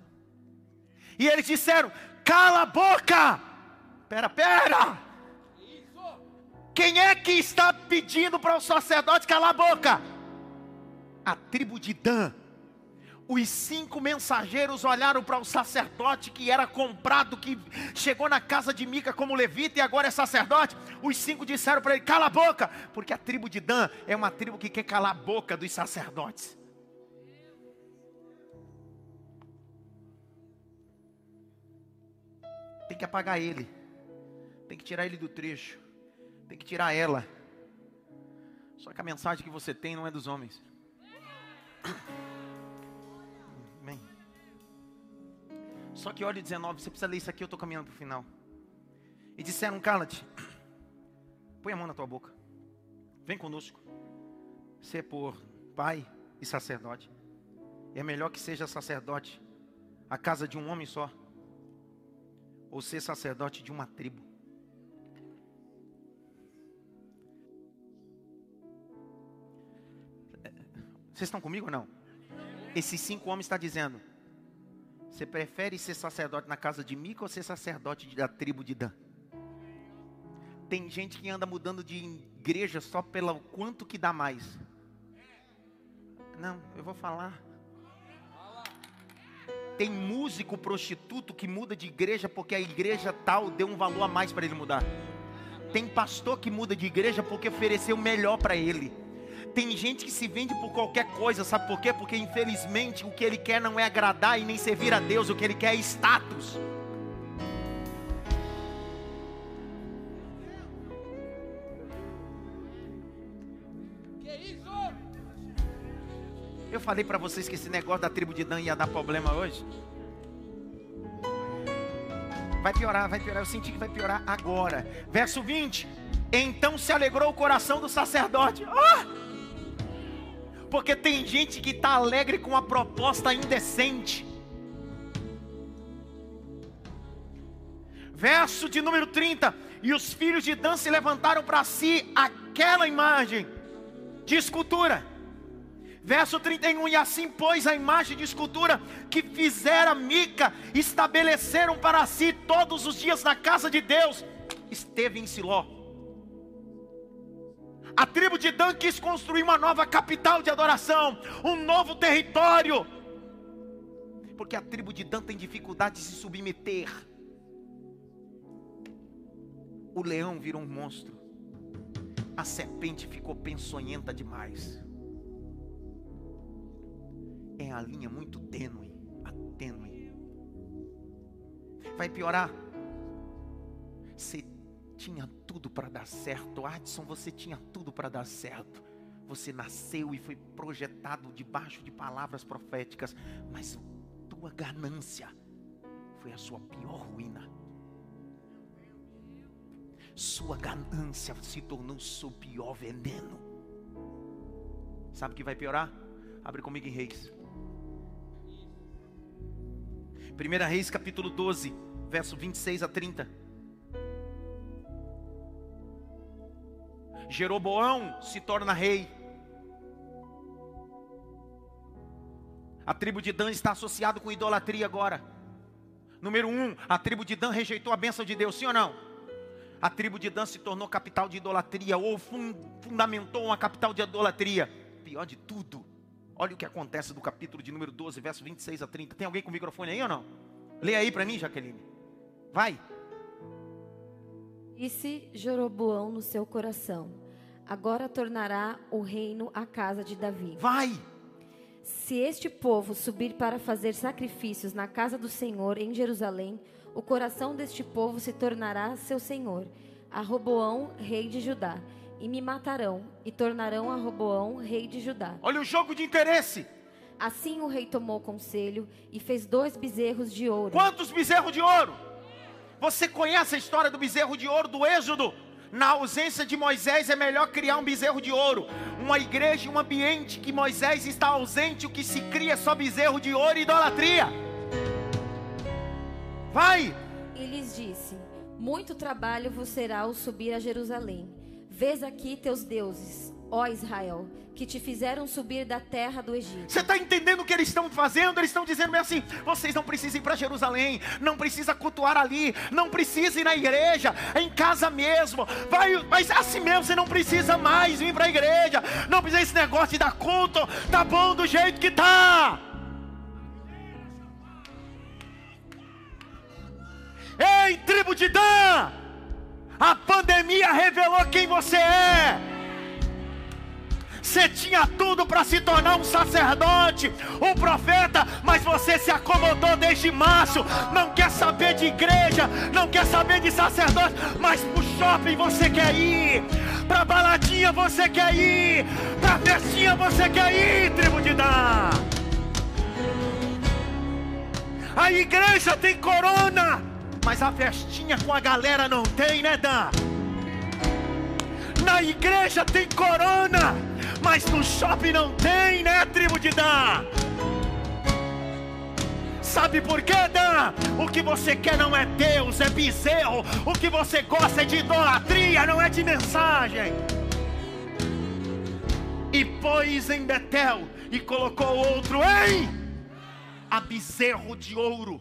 E eles disseram: Cala a boca! Pera, pera! Quem é que está pedindo para o sacerdote calar a boca? A tribo de Dan os cinco mensageiros olharam para o sacerdote que era comprado, que chegou na casa de Mica como levita e agora é sacerdote. Os cinco disseram para ele: cala a boca, porque a tribo de Dan é uma tribo que quer calar a boca dos sacerdotes. Tem que apagar ele, tem que tirar ele do trecho, tem que tirar ela. Só que a mensagem que você tem não é dos homens. Só que olha 19, você precisa ler isso aqui, eu estou caminhando para o final. E disseram, cala-te, põe a mão na tua boca, vem conosco. Ser por pai e sacerdote. É melhor que seja sacerdote a casa de um homem só, ou ser sacerdote de uma tribo. Vocês estão comigo ou não? Esses cinco homens estão dizendo: você prefere ser sacerdote na casa de Mica ou ser sacerdote da tribo de Dan? Tem gente que anda mudando de igreja só pelo quanto que dá mais. Não, eu vou falar. Tem músico prostituto que muda de igreja porque a igreja tal deu um valor a mais para ele mudar. Tem pastor que muda de igreja porque ofereceu melhor para ele. Tem gente que se vende por qualquer coisa, sabe por quê? Porque infelizmente o que ele quer não é agradar e nem servir a Deus, o que ele quer é status. Eu falei para vocês que esse negócio da tribo de Dan ia dar problema hoje. Vai piorar, vai piorar. Eu senti que vai piorar agora. Verso 20. Então se alegrou o coração do sacerdote. Oh! Porque tem gente que está alegre com a proposta indecente. Verso de número 30: E os filhos de Dan se levantaram para si aquela imagem de escultura. Verso 31: E assim, pois, a imagem de escultura que fizera Mica, estabeleceram para si todos os dias na casa de Deus, esteve em Siló. A tribo de Dan quis construir uma nova capital de adoração, um novo território. Porque a tribo de Dan tem dificuldade de se submeter. O leão virou um monstro. A serpente ficou pensonhenta demais. É a linha muito tênue, a tênue. Vai piorar. Você tinha tudo para dar certo. Adson, você tinha tudo para dar certo. Você nasceu e foi projetado debaixo de palavras proféticas, mas tua ganância foi a sua pior ruína. Sua ganância se tornou seu pior veneno. Sabe o que vai piorar? Abre comigo em Reis. 1 Reis capítulo 12, verso 26 a 30. Jeroboão se torna rei. A tribo de Dan está associada com idolatria agora. Número um, a tribo de Dan rejeitou a bênção de Deus, sim ou não? A tribo de Dan se tornou capital de idolatria, ou fundamentou uma capital de idolatria. Pior de tudo, olha o que acontece do capítulo de número 12, verso 26 a 30. Tem alguém com o microfone aí ou não? Leia aí para mim, Jaqueline. Vai. Disse Jeroboão no seu coração: Agora tornará o reino à casa de Davi. Vai! Se este povo subir para fazer sacrifícios na casa do Senhor em Jerusalém, o coração deste povo se tornará seu senhor, a Roboão, rei de Judá, e me matarão, e tornarão a Roboão, rei de Judá. Olha o jogo de interesse. Assim o rei tomou conselho e fez dois bezerros de ouro. Quantos bezerros de ouro? Você conhece a história do bezerro de ouro do Êxodo? Na ausência de Moisés, é melhor criar um bezerro de ouro. Uma igreja, um ambiente que Moisés está ausente, o que se cria é só bezerro de ouro e idolatria. Vai! E lhes disse: Muito trabalho vos será o subir a Jerusalém. Vês aqui teus deuses, ó Israel, que te fizeram subir da terra do Egito. Você está entendendo o que eles estão fazendo? Eles estão dizendo assim: vocês não precisam ir para Jerusalém, não precisa cultuar ali, não precisa ir na igreja, é em casa mesmo. Vai, mas é assim mesmo você não precisa mais vir para a igreja, não precisa esse negócio de dar culto, tá bom do jeito que tá. Ei, tribo de Dan! A pandemia revelou quem você é. Você tinha tudo para se tornar um sacerdote, um profeta, mas você se acomodou desde março. Não quer saber de igreja, não quer saber de sacerdote, mas pro shopping você quer ir, pra baladinha você quer ir, pra festinha você quer ir, tribo de Dan. A igreja tem corona, mas a festinha com a galera não tem, né, Dan? Na igreja tem corona, mas no shopping não tem, né, tribo de Dan? Sabe por quê, Dan? O que você quer não é Deus, é bezerro. O que você gosta é de idolatria, não é de mensagem. E pôs em Betel e colocou outro em a bezerro de ouro,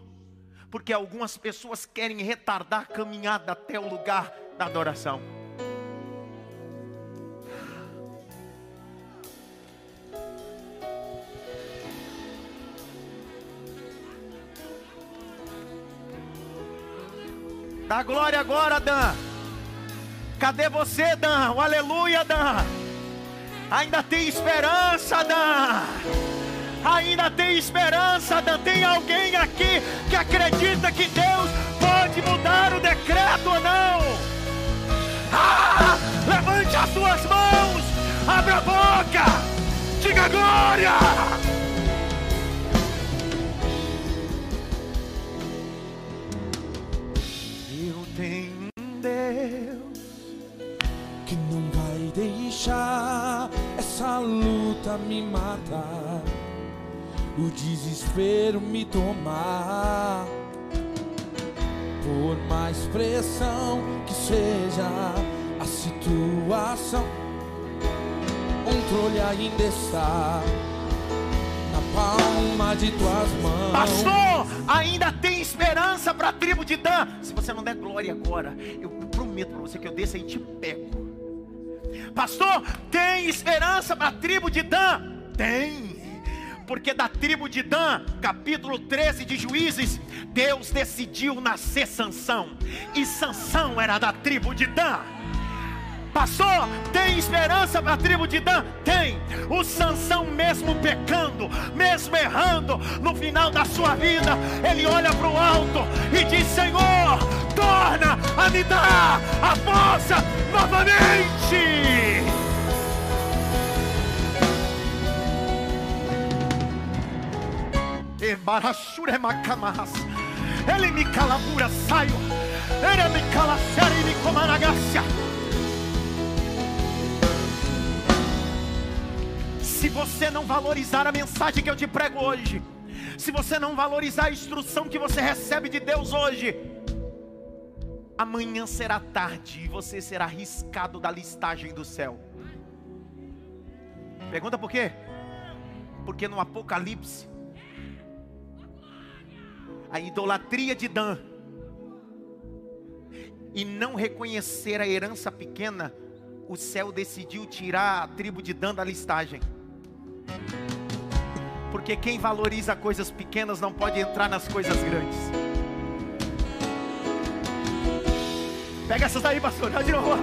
porque algumas pessoas querem retardar a caminhada até o lugar da adoração. Dá glória agora, Dan. Cadê você, Dan? O aleluia, Dan. Ainda tem esperança, Dan. Ainda tem esperança. Tem alguém aqui que acredita que Deus pode mudar o decreto ou não? Ah, levante as suas mãos, abra a boca, diga glória. Eu tenho um Deus que não vai deixar essa luta me matar, o desespero me tomar. Por mais pressão que seja a situação, o controle ainda está na palma de tuas mãos. Pastor, ainda tem esperança para a tribo de Dan. Se você não der glória agora, eu prometo para você que eu desço e te pego. Pastor, tem esperança para a tribo de Dan? Tem. Porque da tribo de Dan, capítulo 13 de Juízes, Deus decidiu nascer Sansão. E Sansão era da tribo de Dan. Pastor, tem esperança para a tribo de Dan? Tem. O Sansão, mesmo pecando, mesmo errando, no final da sua vida, ele olha para o alto e diz: Senhor, torna a me dar a força novamente. Ele me calabura, saio. Ele me calacera e me comanagacia. Se você não valorizar a mensagem que eu te prego hoje, se você não valorizar a instrução que você recebe de Deus hoje, amanhã será tarde e você será riscado da listagem do céu. Pergunta por quê? Porque no Apocalipse, a idolatria de Dan e não reconhecer a herança pequena, o céu decidiu tirar a tribo de Dan da listagem. Porque quem valoriza coisas pequenas não pode entrar nas coisas grandes. Pega essas aí, pastor. De novo.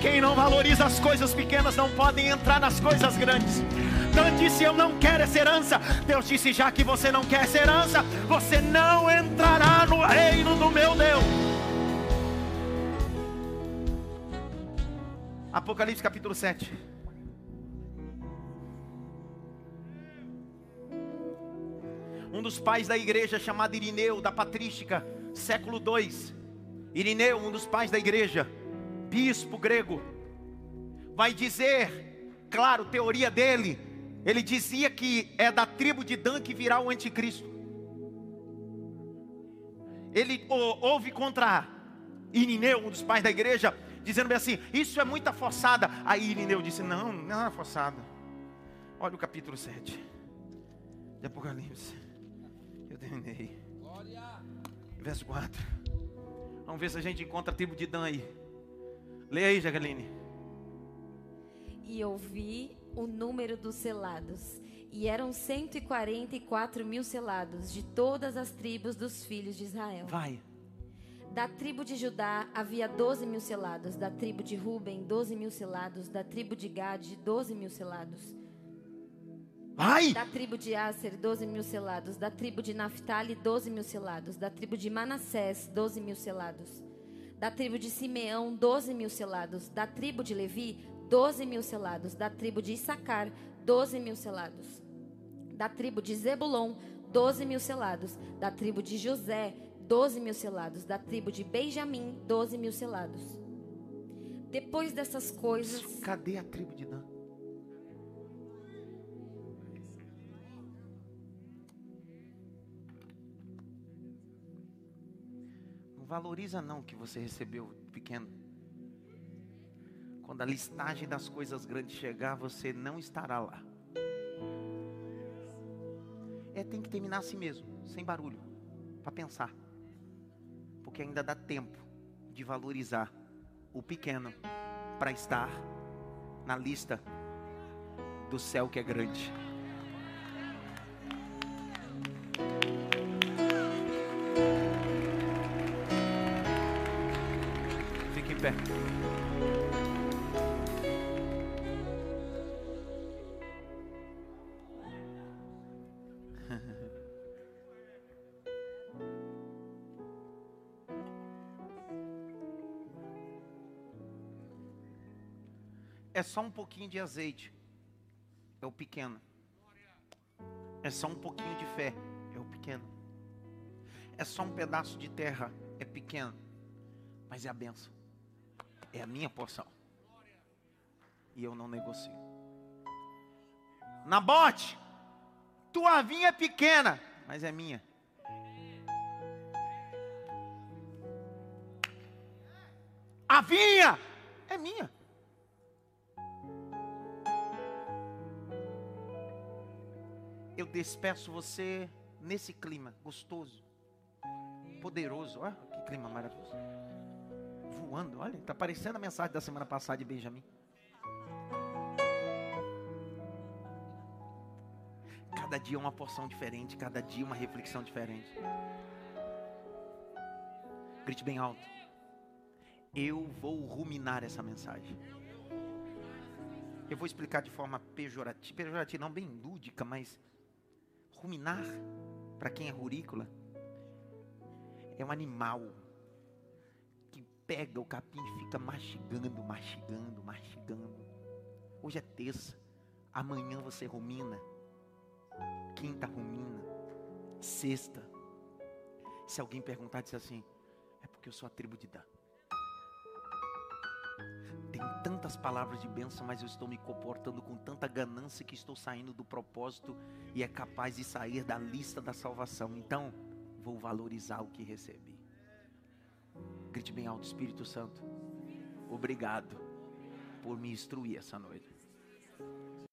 Quem não valoriza as coisas pequenas não podem entrar nas coisas grandes. Dan disse: Eu não quero essa herança. Deus disse: Já que você não quer essa herança, você não entrará no reino do meu Deus. Apocalipse capítulo 7. Um dos pais da igreja, chamado Irineu, da patrística, século 2. Irineu, um dos pais da igreja, bispo grego, vai dizer, claro, teoria dele, ele dizia que é da tribo de Dan que virá o anticristo. Ele ouve contra Irineu, um dos pais da igreja, dizendo bem assim: Isso é muita forçada. Aí Irineu disse: Não, não é forçada. Olha o capítulo 7 de Apocalipse. Eu terminei. Verso 4. Vamos ver se a gente encontra a tribo de Dan aí. Leia aí, Jaqueline. E ouvi o número dos selados. E eram 144 mil selados de todas as tribos dos filhos de Israel. Vai. Da tribo de Judá havia doze mil selados. Da tribo de Ruben, doze mil selados. Da tribo de Gade, doze mil selados. Vai! Da tribo de Aser, doze mil selados. Da tribo de Naphtali, doze mil selados. Da tribo de Manassés, doze mil selados. Da tribo de Simeão, doze mil selados. Da tribo de Levi, doze mil selados. Da tribo de Issacar, doze mil selados. Da tribo de Zebulon, doze mil selados. Da tribo de José, doze mil selados. Da tribo de Benjamim, doze mil selados. Depois dessas coisas, Cadê a tribo de Dan? Não valoriza não que você recebeu pequeno. Quando a listagem das coisas grandes chegar, você não estará lá. É, tem que terminar assim mesmo, sem barulho, para pensar. Porque ainda dá tempo de valorizar o pequeno para estar na lista do céu que é grande. Fique em pé. É só um pouquinho de azeite. É o pequeno. É só um pouquinho de fé. É o pequeno. É só um pedaço de terra. É pequeno. Mas é a benção. É a minha porção. E eu não negocio. Nabote, tua vinha é pequena, mas é minha. A vinha é minha. Eu despeço você nesse clima gostoso, poderoso. Olha que clima maravilhoso. Voando, olha, está parecendo a mensagem da semana passada de Benjamin. Cada dia uma porção diferente, cada dia uma reflexão diferente. Grite bem alto. Eu vou ruminar essa mensagem. Eu vou explicar de forma pejorativa, pejorativa não bem lúdica, mas ruminar, para quem é rurícola, é um animal que pega o capim e fica mastigando, mastigando, mastigando. Hoje é terça, amanhã você rumina, quinta rumina, sexta. Se alguém perguntar, diz assim: é porque eu sou a tribo de Dan. Tem tantas palavras de bênção, mas eu estou me comportando com tanta ganância que estou saindo do propósito e é capaz de sair da lista da salvação. Então, vou valorizar o que recebi. Grite bem alto, Espírito Santo. Obrigado por me instruir essa noite.